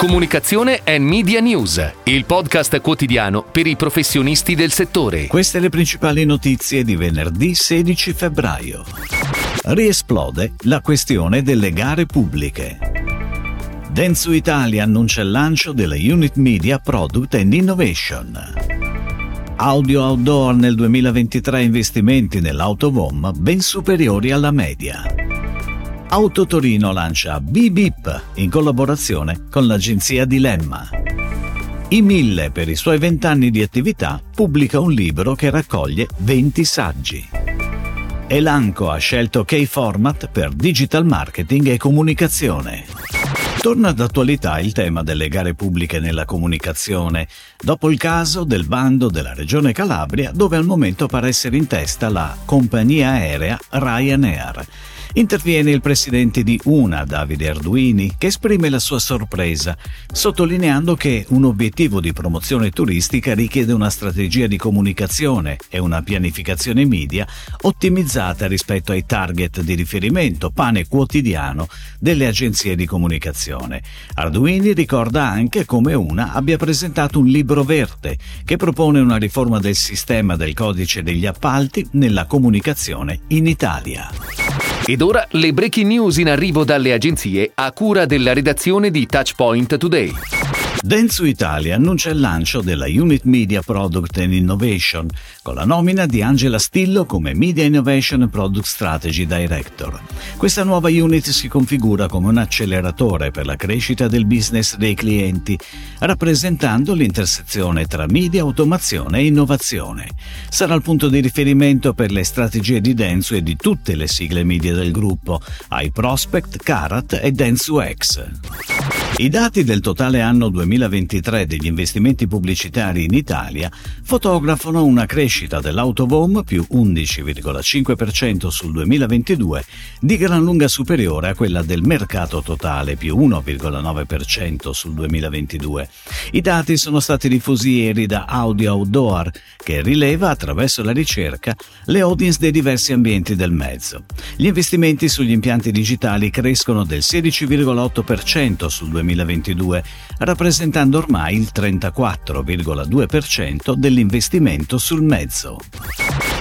Comunicazione e Media News, il podcast quotidiano per i professionisti del settore. Queste le principali notizie di venerdì 16 febbraio. Riesplode la questione delle gare pubbliche. Densu Italia annuncia il lancio della Unit Media Product and Innovation. Audio Outdoor nel 2023 investimenti nell'autovom ben superiori alla media. Autotorino lancia BBIP in collaborazione con l'agenzia Dilemma. I Mille, per i suoi vent'anni di attività, pubblica un libro che raccoglie 20 saggi. Elanco ha scelto K-Format per digital marketing e comunicazione. Torna d'attualità il tema delle gare pubbliche nella comunicazione, dopo il caso del bando della Regione Calabria dove al momento pare essere in testa la compagnia aerea Ryanair. Interviene il presidente di UNA, Davide Arduini, che esprime la sua sorpresa, sottolineando che un obiettivo di promozione turistica richiede una strategia di comunicazione e una pianificazione media ottimizzata rispetto ai target di riferimento pane quotidiano delle agenzie di comunicazione. Arduini ricorda anche come UNA abbia presentato un libro verde che propone una riforma del sistema del codice degli appalti nella comunicazione in Italia. Ed ora le breaking news in arrivo dalle agenzie a cura della redazione di Touchpoint Today. Densu Italia annuncia il lancio della Unit Media Product and Innovation con la nomina di Angela Stillo come Media Innovation Product Strategy Director. Questa nuova unit si configura come un acceleratore per la crescita del business dei clienti, rappresentando l'intersezione tra media, automazione e innovazione. Sarà il punto di riferimento per le strategie di Densu e di tutte le sigle media del gruppo, iProspect, Carat e Densu X. I dati del totale anno 2023 degli investimenti pubblicitari in Italia fotografano una crescita dell'autovom più 11,5% sul 2022 di gran lunga superiore a quella del mercato totale più 1,9% sul 2022. I dati sono stati diffusi ieri da Audio Outdoor che rileva attraverso la ricerca le audience dei diversi ambienti del mezzo. Gli investimenti sugli impianti digitali crescono del 16,8% sul 2022 2022, rappresentando ormai il 34,2% dell'investimento sul mezzo.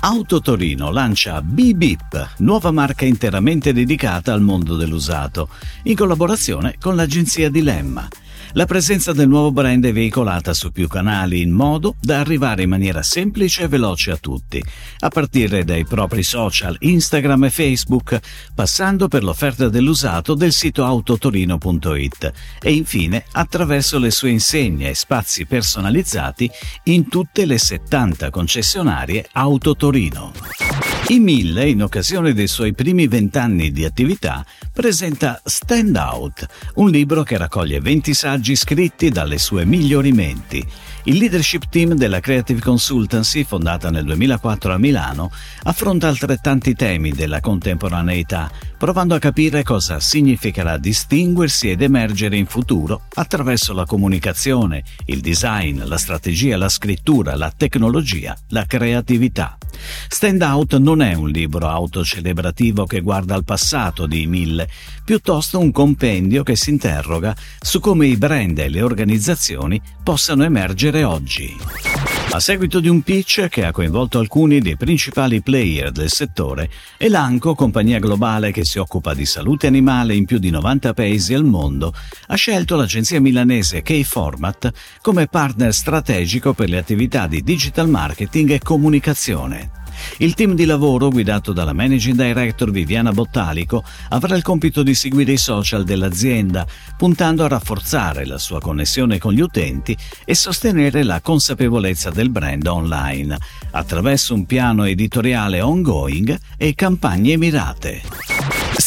Auto Torino lancia BBIP, nuova marca interamente dedicata al mondo dell'usato, in collaborazione con l'agenzia Dilemma. La presenza del nuovo brand è veicolata su più canali in modo da arrivare in maniera semplice e veloce a tutti, a partire dai propri social Instagram e Facebook, passando per l'offerta dell'usato del sito autotorino.it e infine attraverso le sue insegne e spazi personalizzati in tutte le 70 concessionarie Autotorino. I Mille, in occasione dei suoi primi vent'anni di attività, presenta Stand Out, un libro che raccoglie 20 saggi scritti dalle sue migliori menti. Il leadership team della Creative Consultancy, fondata nel 2004 a Milano, affronta altrettanti temi della contemporaneità, provando a capire cosa significherà distinguersi ed emergere in futuro attraverso la comunicazione, il design, la strategia, la scrittura, la tecnologia, la creatività. Stand Out non è un libro autocelebrativo che guarda al passato di Mille, piuttosto un compendio che si interroga su come i brand e le organizzazioni possano emergere oggi. A seguito di un pitch che ha coinvolto alcuni dei principali player del settore, Elanco, compagnia globale che si occupa di salute animale in più di 90 paesi al mondo, ha scelto l'agenzia milanese K-Format come partner strategico per le attività di digital marketing e comunicazione. Il team di lavoro, guidato dalla managing director Viviana Bottalico, avrà il compito di seguire i social dell'azienda, puntando a rafforzare la sua connessione con gli utenti e sostenere la consapevolezza del brand online, attraverso un piano editoriale ongoing e campagne mirate.